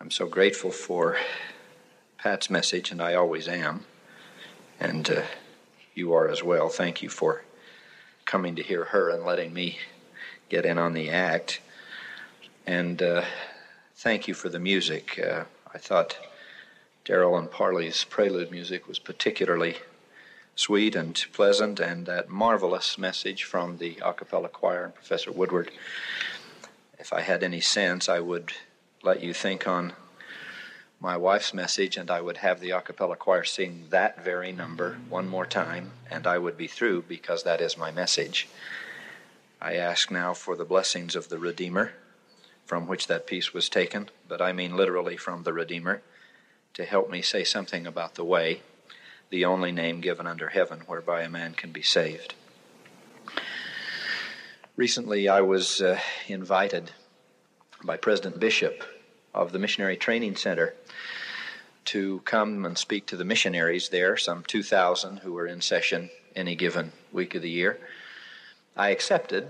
I'm so grateful for Pat's message, and I always am. And uh, you are as well. Thank you for coming to hear her and letting me get in on the act. And uh, thank you for the music. Uh, I thought Daryl and Parley's prelude music was particularly sweet and pleasant, and that marvelous message from the a cappella choir and Professor Woodward. If I had any sense, I would let you think on my wife's message, and I would have the a cappella choir sing that very number one more time, and I would be through because that is my message. I ask now for the blessings of the Redeemer, from which that piece was taken, but I mean literally from the Redeemer, to help me say something about the way, the only name given under heaven whereby a man can be saved. Recently, I was uh, invited by President Bishop of the Missionary Training Center to come and speak to the missionaries there, some 2,000 who were in session any given week of the year. I accepted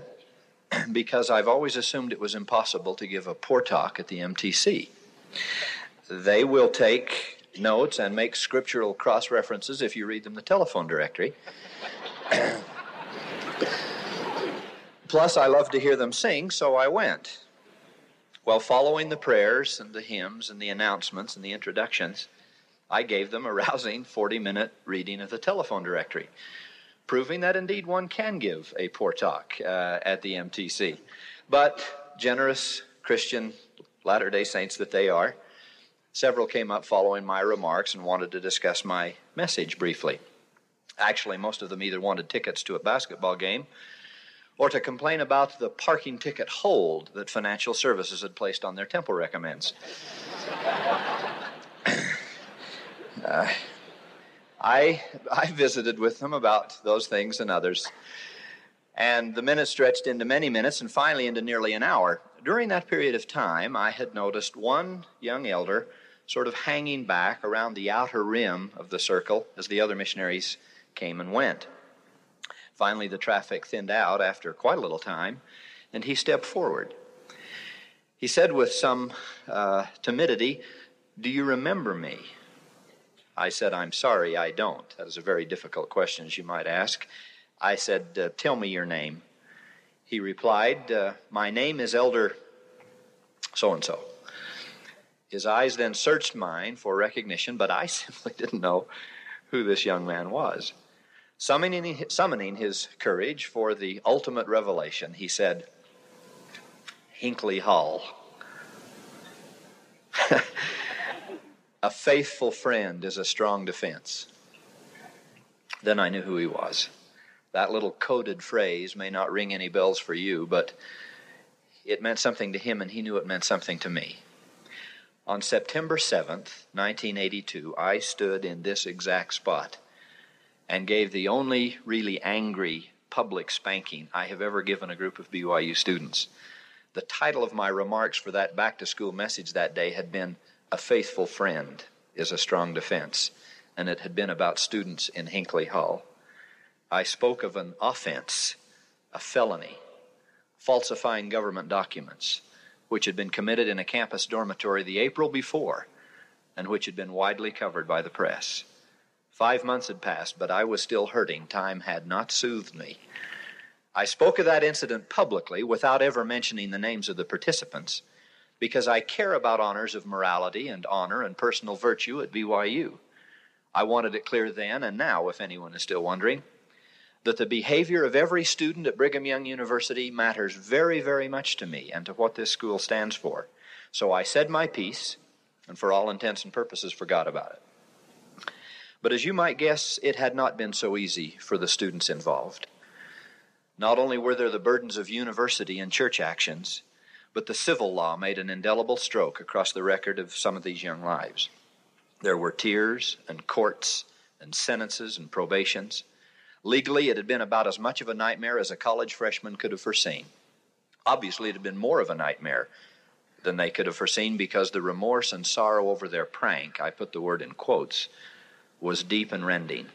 because I've always assumed it was impossible to give a poor talk at the MTC. They will take notes and make scriptural cross references if you read them the telephone directory. Plus, I love to hear them sing, so I went. While following the prayers and the hymns and the announcements and the introductions, I gave them a rousing 40 minute reading of the telephone directory, proving that indeed one can give a poor talk uh, at the MTC. But generous Christian Latter day Saints that they are, several came up following my remarks and wanted to discuss my message briefly. Actually, most of them either wanted tickets to a basketball game or to complain about the parking ticket hold that financial services had placed on their temple recommends. uh, I, I visited with them about those things and others. And the minutes stretched into many minutes and finally into nearly an hour. During that period of time, I had noticed one young elder sort of hanging back around the outer rim of the circle as the other missionaries came and went. Finally, the traffic thinned out after quite a little time, and he stepped forward. He said with some uh, timidity, Do you remember me? I said, I'm sorry, I don't. That is a very difficult question, as you might ask. I said, uh, Tell me your name. He replied, uh, My name is Elder so and so. His eyes then searched mine for recognition, but I simply didn't know who this young man was. Summoning, summoning his courage for the ultimate revelation, he said, Hinckley Hall. a faithful friend is a strong defense. Then I knew who he was. That little coded phrase may not ring any bells for you, but it meant something to him, and he knew it meant something to me. On September 7th, 1982, I stood in this exact spot and gave the only really angry public spanking I have ever given a group of BYU students. The title of my remarks for that back to school message that day had been A Faithful Friend is a Strong Defense, and it had been about students in Hinckley Hall. I spoke of an offense, a felony, falsifying government documents, which had been committed in a campus dormitory the April before and which had been widely covered by the press. Five months had passed, but I was still hurting. Time had not soothed me. I spoke of that incident publicly without ever mentioning the names of the participants because I care about honors of morality and honor and personal virtue at BYU. I wanted it clear then and now, if anyone is still wondering, that the behavior of every student at Brigham Young University matters very, very much to me and to what this school stands for. So I said my piece, and for all intents and purposes, forgot about it. But as you might guess, it had not been so easy for the students involved. Not only were there the burdens of university and church actions, but the civil law made an indelible stroke across the record of some of these young lives. There were tears and courts and sentences and probations. Legally, it had been about as much of a nightmare as a college freshman could have foreseen. Obviously, it had been more of a nightmare than they could have foreseen because the remorse and sorrow over their prank, I put the word in quotes, was deep and rending.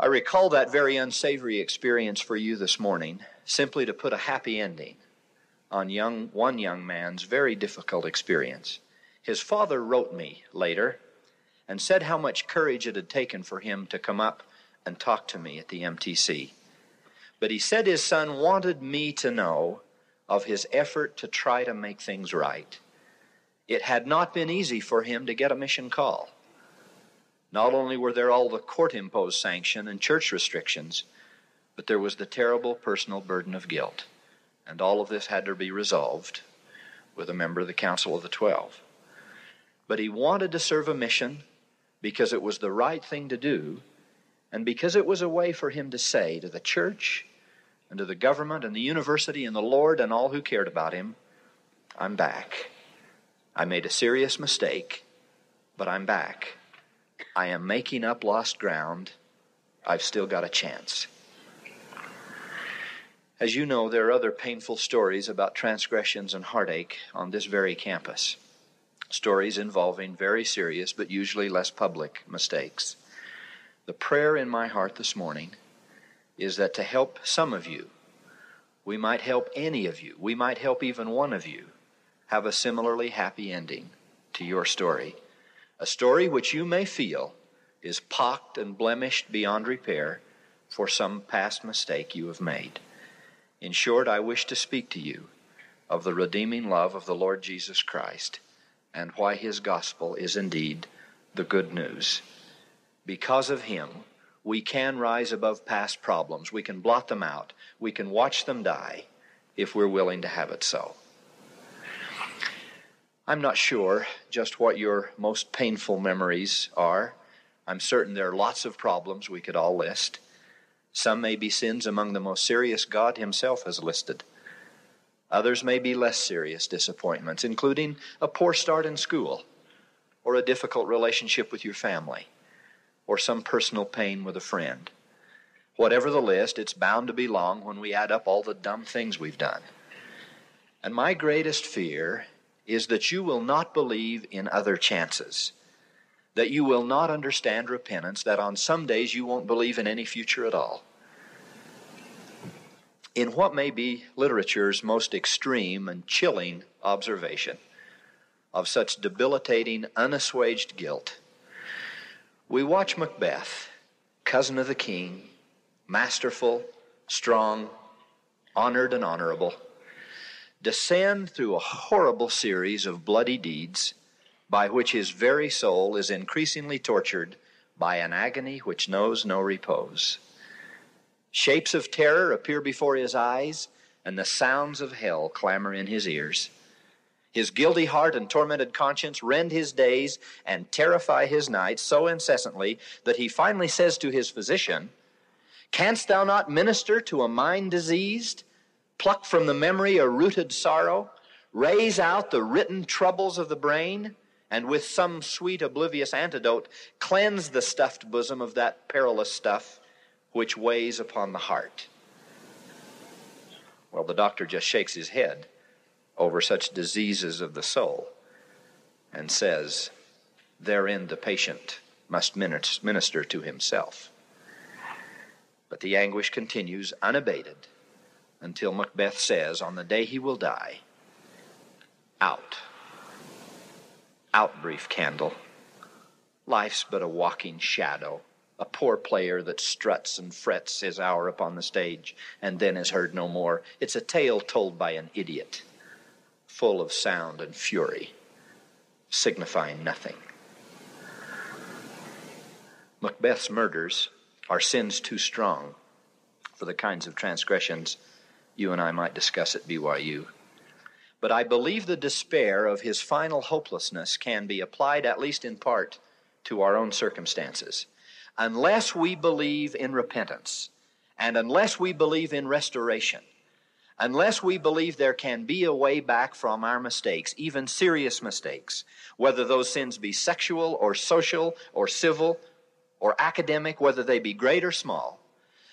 I recall that very unsavory experience for you this morning simply to put a happy ending on young, one young man's very difficult experience. His father wrote me later and said how much courage it had taken for him to come up and talk to me at the MTC. But he said his son wanted me to know of his effort to try to make things right. It had not been easy for him to get a mission call. Not only were there all the court imposed sanction and church restrictions, but there was the terrible personal burden of guilt. And all of this had to be resolved with a member of the Council of the Twelve. But he wanted to serve a mission because it was the right thing to do and because it was a way for him to say to the church and to the government and the university and the Lord and all who cared about him, I'm back. I made a serious mistake, but I'm back. I am making up lost ground. I've still got a chance. As you know, there are other painful stories about transgressions and heartache on this very campus. Stories involving very serious, but usually less public, mistakes. The prayer in my heart this morning is that to help some of you, we might help any of you, we might help even one of you have a similarly happy ending to your story. A story which you may feel is pocked and blemished beyond repair for some past mistake you have made. In short, I wish to speak to you of the redeeming love of the Lord Jesus Christ and why his gospel is indeed the good news. Because of him, we can rise above past problems. We can blot them out. We can watch them die if we're willing to have it so. I'm not sure just what your most painful memories are. I'm certain there are lots of problems we could all list. Some may be sins among the most serious God Himself has listed. Others may be less serious disappointments, including a poor start in school, or a difficult relationship with your family, or some personal pain with a friend. Whatever the list, it's bound to be long when we add up all the dumb things we've done. And my greatest fear is that you will not believe in other chances, that you will not understand repentance, that on some days you won't believe in any future at all. In what may be literature's most extreme and chilling observation of such debilitating, unassuaged guilt, we watch Macbeth, cousin of the king, masterful, strong, honored, and honorable, descend through a horrible series of bloody deeds by which his very soul is increasingly tortured by an agony which knows no repose. Shapes of terror appear before his eyes, and the sounds of hell clamor in his ears. His guilty heart and tormented conscience rend his days and terrify his nights so incessantly that he finally says to his physician, Canst thou not minister to a mind diseased? Pluck from the memory a rooted sorrow? Raze out the written troubles of the brain? And with some sweet oblivious antidote, cleanse the stuffed bosom of that perilous stuff which weighs upon the heart. Well, the doctor just shakes his head over such diseases of the soul and says, Therein the patient must minister to himself. But the anguish continues unabated until Macbeth says, On the day he will die, Out. Out, brief candle. Life's but a walking shadow, a poor player that struts and frets his hour upon the stage and then is heard no more. It's a tale told by an idiot full of sound and fury, signifying nothing. Macbeth's murders are sins too strong for the kinds of transgressions you and I might discuss at BYU. But I believe the despair of his final hopelessness can be applied, at least in part, to our own circumstances. Unless we believe in repentance, and unless we believe in restoration, Unless we believe there can be a way back from our mistakes, even serious mistakes, whether those sins be sexual or social or civil or academic, whether they be great or small,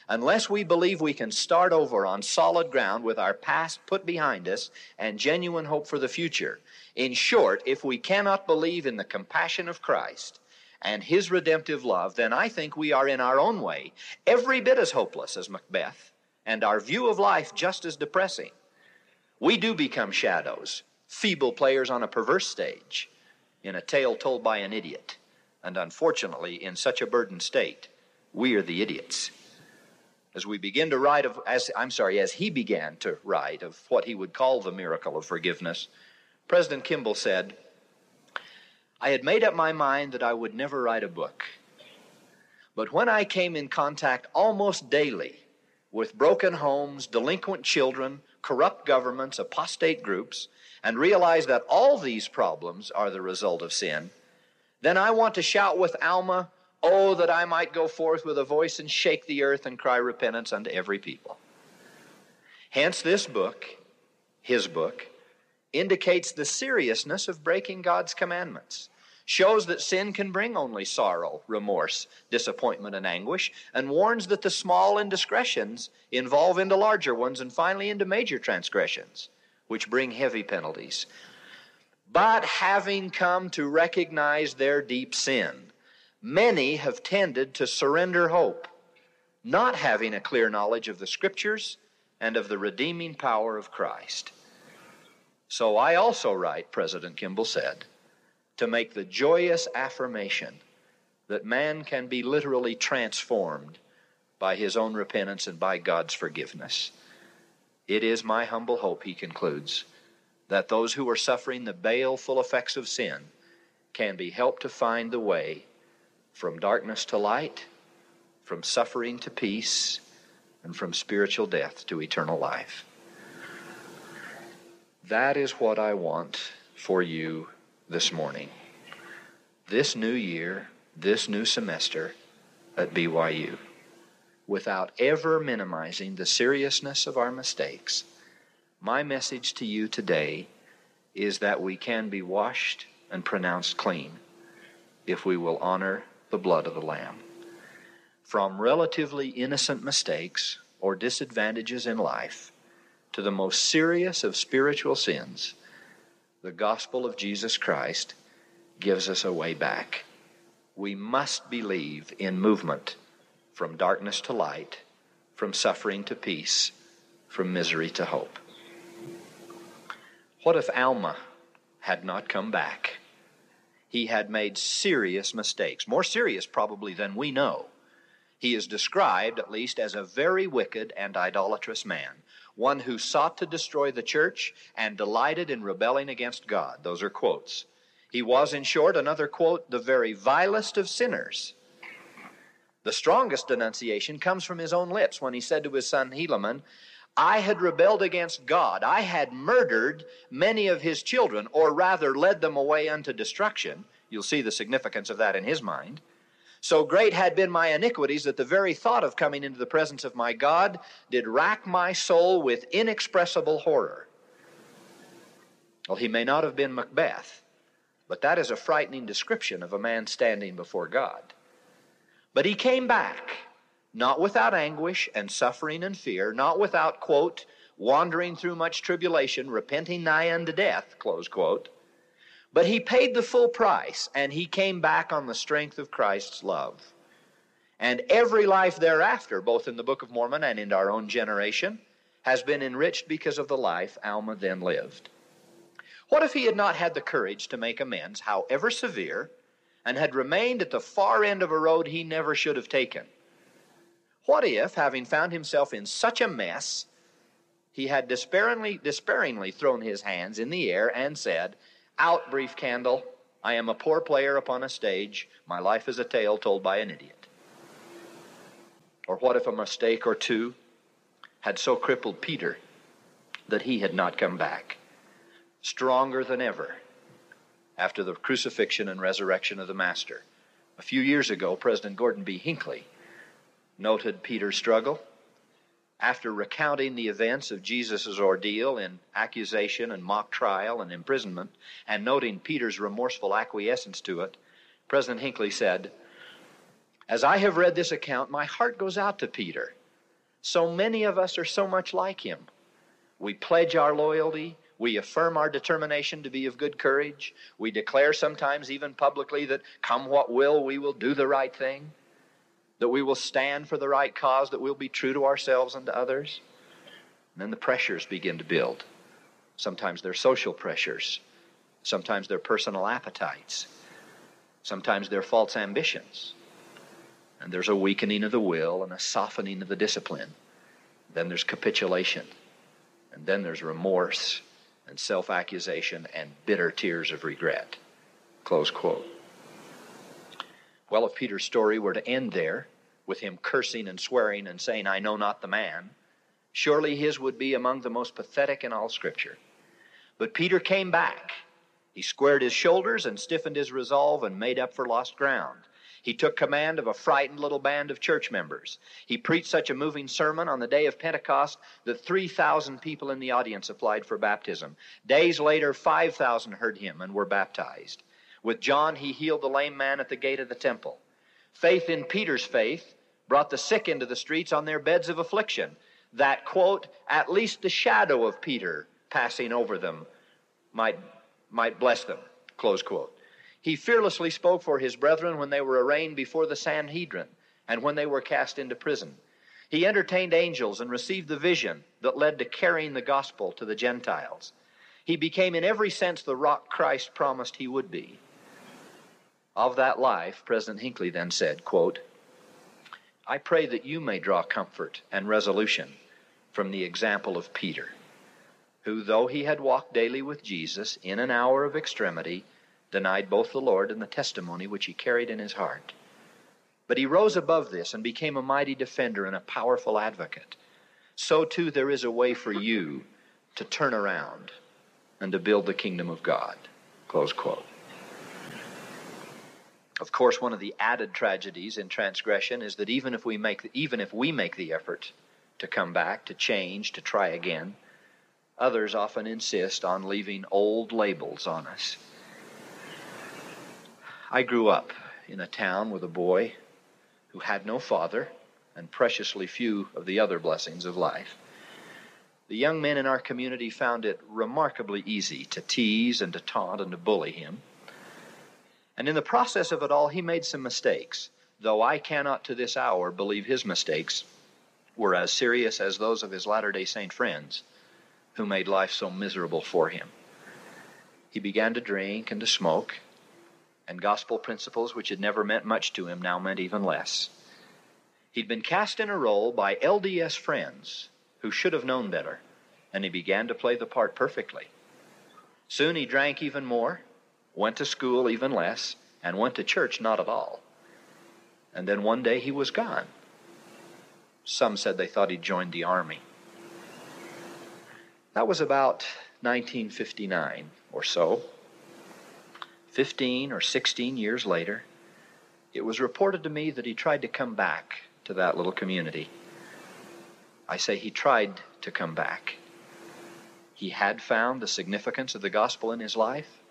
unless we believe we can start over on solid ground with our past put behind us and genuine hope for the future, in short, if we cannot believe in the compassion of Christ and his redemptive love, then I think we are in our own way every bit as hopeless as Macbeth and our view of life just as depressing. We do become shadows, feeble players on a perverse stage, in a tale told by an idiot. And unfortunately, in such a burdened state, we are the idiots. As we begin to write of, as I'm sorry, as he began to write of what he would call the miracle of forgiveness, President Kimball said, I had made up my mind that I would never write a book. But when I came in contact almost daily with broken homes, delinquent children, corrupt governments, apostate groups, and realized that all these problems are the result of sin, then I want to shout with Alma, Oh, that I might go forth with a voice and shake the earth and cry repentance unto every people. Hence, this book, his book, indicates the seriousness of breaking God's commandments, shows that sin can bring only sorrow, remorse, disappointment, and anguish, and warns that the small indiscretions involve into larger ones and finally into major transgressions, which bring heavy penalties. But having come to recognize their deep sin, many have tended to surrender hope, not having a clear knowledge of the Scriptures and of the redeeming power of Christ. So I also write, President Kimball said, to make the joyous affirmation that man can be literally transformed by his own repentance and by God's forgiveness. It is my humble hope, he concludes, that those who are suffering the baleful effects of sin can be helped to find the way from darkness to light, from suffering to peace, and from spiritual death to eternal life. That is what I want for you this morning. This new year, this new semester at BYU, without ever minimizing the seriousness of our mistakes, my message to you today is that we can be washed and pronounced clean if we will honor the blood of the Lamb. From relatively innocent mistakes or disadvantages in life, to the most serious of spiritual sins, the gospel of Jesus Christ gives us a way back. We must believe in movement from darkness to light, from suffering to peace, from misery to hope. What if Alma had not come back? He had made serious mistakes, more serious probably than we know. He is described, at least, as a very wicked and idolatrous man one who sought to destroy the church and delighted in rebelling against God. Those are quotes. He was, in short, another quote, the very vilest of sinners. The strongest denunciation comes from his own lips when he said to his son Helaman, I had rebelled against God. I had murdered many of his children, or rather led them away unto destruction. You'll see the significance of that in his mind. So great had been my iniquities that the very thought of coming into the presence of my God did rack my soul with inexpressible horror. Well, he may not have been Macbeth, but that is a frightening description of a man standing before God. But he came back, not without anguish and suffering and fear, not without, quote, wandering through much tribulation, repenting nigh unto death, close quote. But he paid the full price, and he came back on the strength of Christ's love. And every life thereafter, both in the Book of Mormon and in our own generation, has been enriched because of the life Alma then lived. What if he had not had the courage to make amends, however severe, and had remained at the far end of a road he never should have taken? What if, having found himself in such a mess, he had despairingly, despairingly thrown his hands in the air and said, out, brief candle. I am a poor player upon a stage. My life is a tale told by an idiot. Or what if a mistake or two had so crippled Peter that he had not come back, stronger than ever after the crucifixion and resurrection of the Master? A few years ago, President Gordon B. Hinckley noted Peter's struggle after recounting the events of Jesus' ordeal in accusation and mock trial and imprisonment, and noting Peter's remorseful acquiescence to it, President Hinckley said, As I have read this account, my heart goes out to Peter. So many of us are so much like him. We pledge our loyalty. We affirm our determination to be of good courage. We declare sometimes, even publicly, that come what will, we will do the right thing that we will stand for the right cause, that we'll be true to ourselves and to others. And then the pressures begin to build. Sometimes they're social pressures, Sometimes they're personal appetites. Sometimes they're false ambitions. And there's a weakening of the will and a softening of the discipline. Then there's capitulation. And then there's remorse and self accusation and bitter tears of regret. Close quote. Well, if Peter's story were to end there, with him cursing and swearing and saying, I know not the man, surely his would be among the most pathetic in all Scripture. But Peter came back. He squared his shoulders and stiffened his resolve and made up for lost ground. He took command of a frightened little band of church members. He preached such a moving sermon on the day of Pentecost that 3,000 people in the audience applied for baptism. Days later, 5,000 heard him and were baptized. With John, he healed the lame man at the gate of the temple. Faith in Peter's faith brought the sick into the streets on their beds of affliction, that, quote, at least the shadow of Peter passing over them might, might bless them, close quote. He fearlessly spoke for his brethren when they were arraigned before the Sanhedrin and when they were cast into prison. He entertained angels and received the vision that led to carrying the gospel to the Gentiles. He became, in every sense, the rock Christ promised he would be. Of that life, President Hinckley then said, quote, I pray that you may draw comfort and resolution from the example of Peter, who, though he had walked daily with Jesus in an hour of extremity, denied both the Lord and the testimony which he carried in his heart. But he rose above this and became a mighty defender and a powerful advocate. So too there is a way for you to turn around and to build the kingdom of God. Close quote. Of course, one of the added tragedies in transgression is that even if we make even if we make the effort to come back, to change, to try again, others often insist on leaving old labels on us. I grew up in a town with a boy who had no father and preciously few of the other blessings of life. The young men in our community found it remarkably easy to tease and to taunt and to bully him. And in the process of it all, he made some mistakes, though I cannot to this hour believe his mistakes were as serious as those of his Latter day Saint friends who made life so miserable for him. He began to drink and to smoke, and gospel principles which had never meant much to him now meant even less. He'd been cast in a role by LDS friends who should have known better, and he began to play the part perfectly. Soon he drank even more, went to school even less, and went to church not at all. And then one day he was gone. Some said they thought he'd joined the army. That was about 1959 or so. 15 or 16 years later, it was reported to me that he tried to come back to that little community. I say he tried to come back. He had found the significance of the gospel in his life.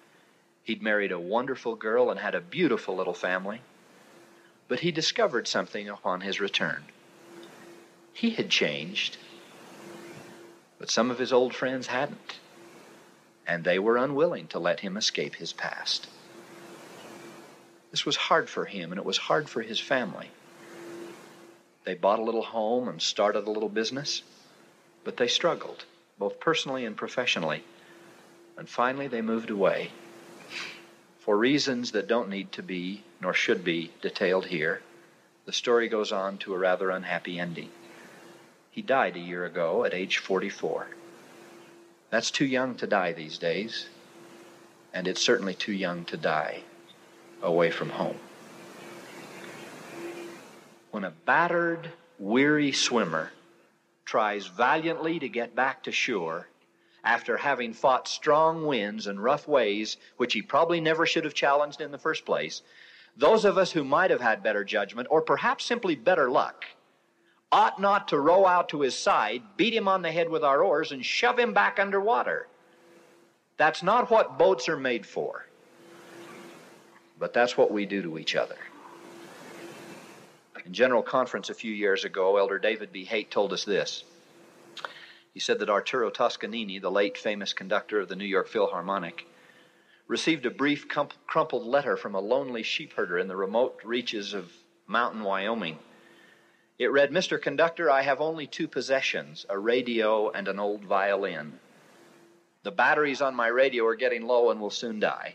He'd married a wonderful girl and had a beautiful little family. But he discovered something upon his return. He had changed, but some of his old friends hadn't, and they were unwilling to let him escape his past. This was hard for him, and it was hard for his family. They bought a little home and started a little business, but they struggled, both personally and professionally. And finally, they moved away. For reasons that don't need to be, nor should be, detailed here, the story goes on to a rather unhappy ending. He died a year ago at age 44. That's too young to die these days, and it's certainly too young to die away from home. When a battered, weary swimmer tries valiantly to get back to shore after having fought strong winds and rough waves, which he probably never should have challenged in the first place, those of us who might have had better judgment or perhaps simply better luck ought not to row out to his side, beat him on the head with our oars, and shove him back under water. That's not what boats are made for. But that's what we do to each other. In General Conference a few years ago, Elder David B. Haight told us this. He said that Arturo Toscanini, the late famous conductor of the New York Philharmonic, received a brief, crumpled letter from a lonely sheepherder in the remote reaches of mountain Wyoming. It read, Mr. Conductor, I have only two possessions a radio and an old violin. The batteries on my radio are getting low and will soon die.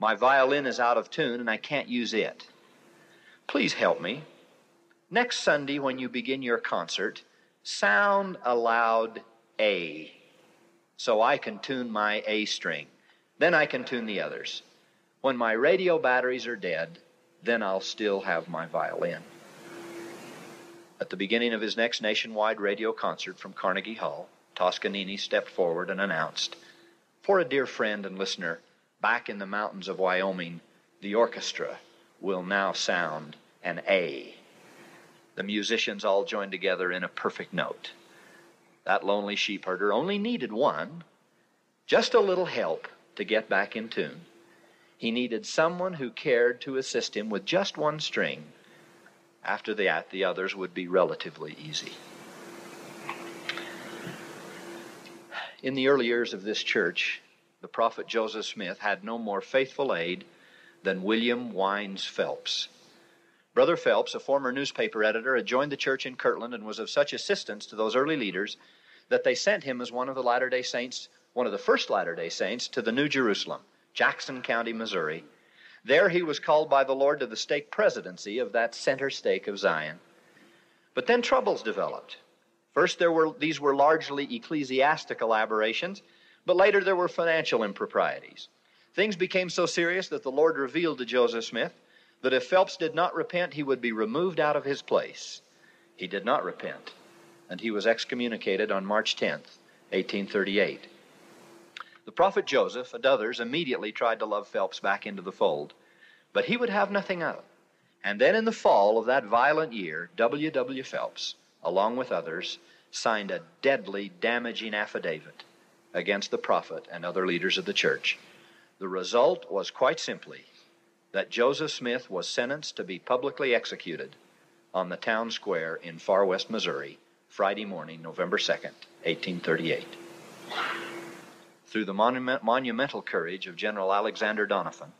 My violin is out of tune and I can't use it. Please help me. Next Sunday, when you begin your concert, sound aloud A so I can tune my A string. Then I can tune the others. When my radio batteries are dead, then I'll still have my violin. At the beginning of his next nationwide radio concert from Carnegie Hall, Toscanini stepped forward and announced, For a dear friend and listener back in the mountains of Wyoming, the orchestra will now sound an A. The musicians all joined together in a perfect note. That lonely sheepherder only needed one, just a little help to get back in tune. He needed someone who cared to assist him with just one string. After that, the others would be relatively easy. In the early years of this church, the prophet Joseph Smith had no more faithful aid than William Wines Phelps. Brother Phelps, a former newspaper editor, had joined the church in Kirtland and was of such assistance to those early leaders that they sent him as one of the Latter day Saints, one of the first Latter day Saints, to the New Jerusalem, Jackson County, Missouri. There he was called by the Lord to the stake presidency of that center stake of Zion. But then troubles developed. First, there were, these were largely ecclesiastical aberrations, but later there were financial improprieties. Things became so serious that the Lord revealed to Joseph Smith that if Phelps did not repent, he would be removed out of his place. He did not repent, and he was excommunicated on March 10th, 1838. The prophet Joseph and others immediately tried to love Phelps back into the fold, but he would have nothing of it. And then in the fall of that violent year, W. W. Phelps, along with others, signed a deadly, damaging affidavit against the prophet and other leaders of the church. The result was quite simply that Joseph Smith was sentenced to be publicly executed on the town square in Far West Missouri Friday morning, November 2nd, 1838. Through the monument, monumental courage of General Alexander Doniphan,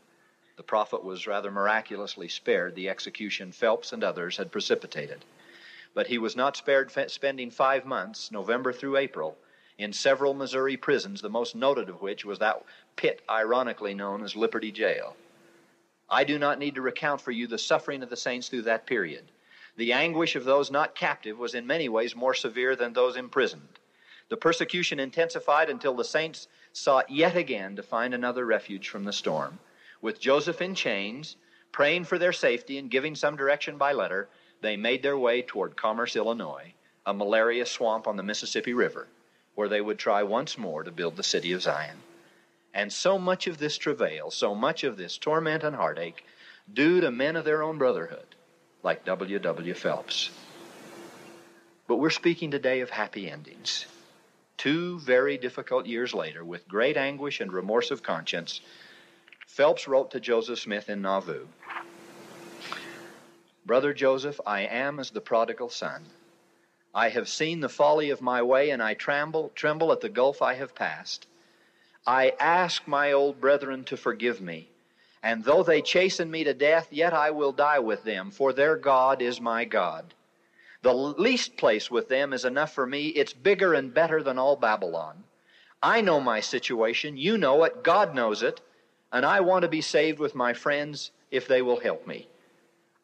the prophet was rather miraculously spared the execution Phelps and others had precipitated. But he was not spared spending five months, November through April, in several Missouri prisons, the most noted of which was that pit ironically known as Liberty Jail. I do not need to recount for you the suffering of the saints through that period. The anguish of those not captive was in many ways more severe than those imprisoned. The persecution intensified until the saints sought yet again to find another refuge from the storm. With Joseph in chains, praying for their safety and giving some direction by letter, they made their way toward Commerce, Illinois, a malaria swamp on the Mississippi River, where they would try once more to build the city of Zion. And so much of this travail, so much of this torment and heartache, due to men of their own brotherhood, like W. W. Phelps. But we're speaking today of happy endings. Two very difficult years later, with great anguish and remorse of conscience, Phelps wrote to Joseph Smith in Nauvoo Brother Joseph, I am as the prodigal son. I have seen the folly of my way, and I tremble, tremble at the gulf I have passed. I ask my old brethren to forgive me. And though they chasten me to death, yet I will die with them, for their God is my God. The least place with them is enough for me. It's bigger and better than all Babylon. I know my situation. You know it. God knows it. And I want to be saved with my friends if they will help me.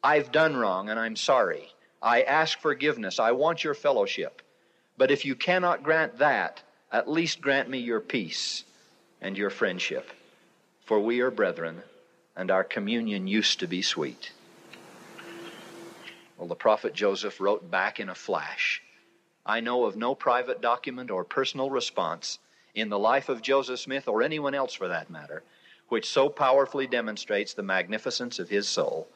I've done wrong and I'm sorry. I ask forgiveness. I want your fellowship. But if you cannot grant that, at least grant me your peace and your friendship. For we are brethren, and our communion used to be sweet. Well, the prophet Joseph wrote back in a flash. I know of no private document or personal response in the life of Joseph Smith, or anyone else for that matter, which so powerfully demonstrates the magnificence of his soul.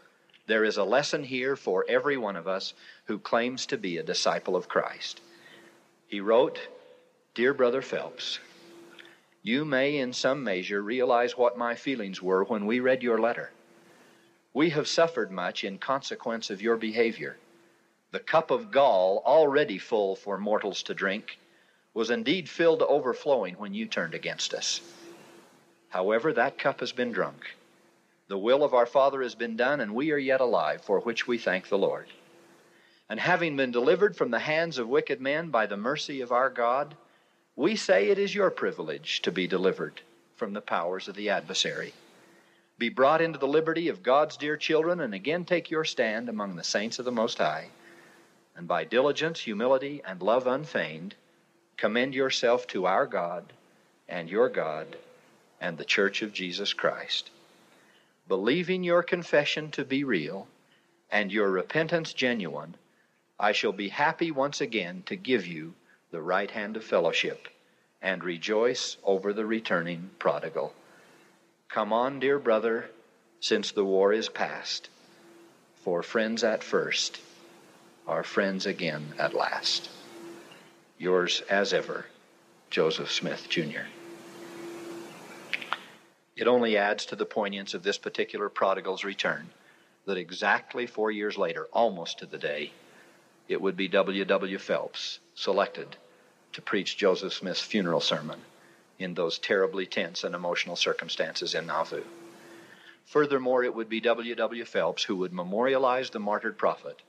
There is a lesson here for every one of us who claims to be a disciple of Christ. He wrote, Dear Brother Phelps, you may in some measure realize what my feelings were when we read your letter. We have suffered much in consequence of your behavior. The cup of gall, already full for mortals to drink, was indeed filled to overflowing when you turned against us. However, that cup has been drunk. The will of our Father has been done, and we are yet alive, for which we thank the Lord. And having been delivered from the hands of wicked men by the mercy of our God, We say it is your privilege to be delivered from the powers of the adversary. Be brought into the liberty of God's dear children and again take your stand among the saints of the Most High. And by diligence, humility, and love unfeigned, commend yourself to our God and your God and the Church of Jesus Christ. Believing your confession to be real and your repentance genuine, I shall be happy once again to give you the right hand of fellowship and rejoice over the returning prodigal. Come on, dear brother, since the war is past, for friends at first are friends again at last. Yours as ever, Joseph Smith, Jr. It only adds to the poignance of this particular prodigal's return that exactly four years later, almost to the day, it would be W. W. Phelps selected to preach Joseph Smith's funeral sermon in those terribly tense and emotional circumstances in Nauvoo. Furthermore, it would be W. W. Phelps who would memorialize the martyred prophet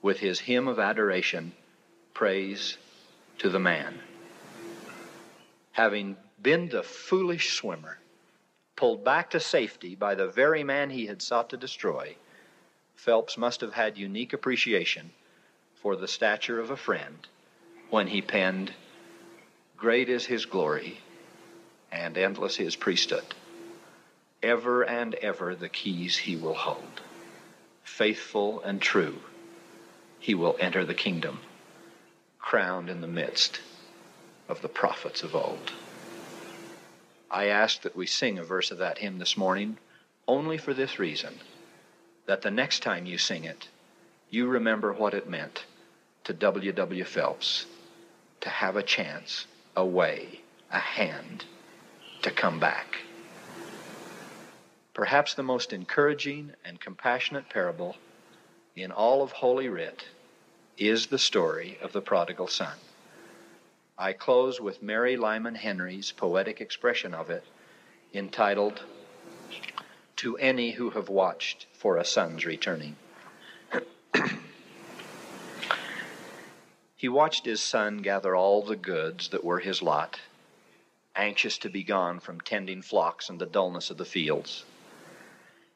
with his hymn of adoration, Praise to the Man. Having been the foolish swimmer pulled back to safety by the very man he had sought to destroy, Phelps must have had unique appreciation for the stature of a friend when he penned, Great is his glory and endless his priesthood. Ever and ever the keys he will hold. Faithful and true, he will enter the kingdom, crowned in the midst of the prophets of old. I ask that we sing a verse of that hymn this morning only for this reason that the next time you sing it, you remember what it meant to W. W. Phelps to have a chance, a way, a hand to come back. Perhaps the most encouraging and compassionate parable in all of Holy Writ is the story of the prodigal son. I close with Mary Lyman Henrie's poetic expression of it, entitled, To Any Who Have Watched for a Son's Returning. He watched his son gather all the goods that were his lot, anxious to be gone from tending flocks and the dullness of the fields.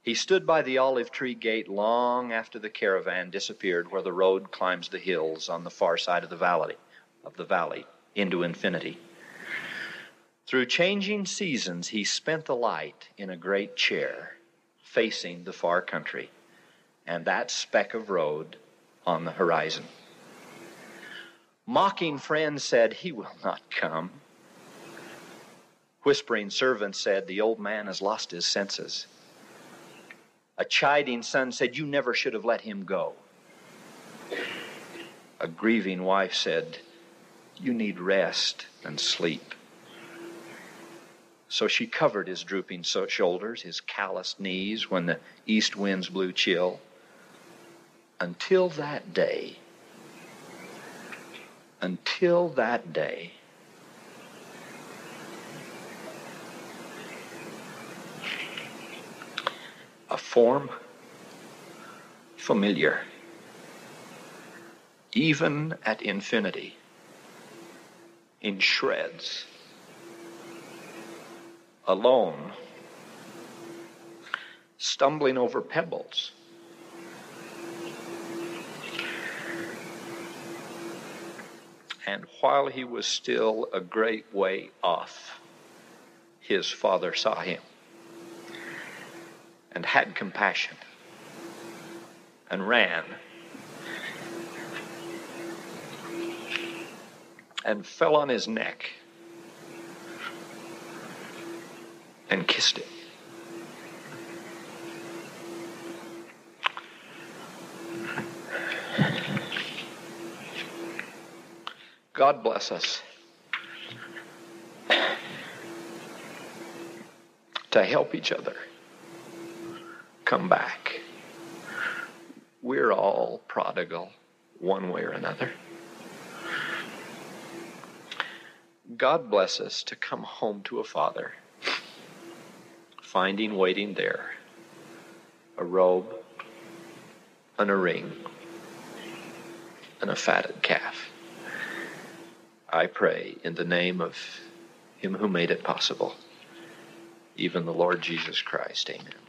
He stood by the olive tree gate long after the caravan disappeared where the road climbs the hills on the far side of the valley of the valley into infinity. Through changing seasons, he spent the light in a great chair facing the far country and that speck of road on the horizon. Mocking friends said, He will not come. Whispering servants said, The old man has lost his senses. A chiding son said, You never should have let him go. A grieving wife said, you need rest and sleep. So she covered his drooping shoulders, his calloused knees when the east winds blew chill. Until that day, until that day, a form familiar, even at infinity in shreds, alone, stumbling over pebbles. And while he was still a great way off, his father saw him and had compassion and ran and fell on his neck and kissed it. God bless us to help each other come back. We're all prodigal one way or another. God bless us to come home to a father, finding waiting there a robe and a ring and a fatted calf. I pray in the name of Him who made it possible, even the Lord Jesus Christ. Amen.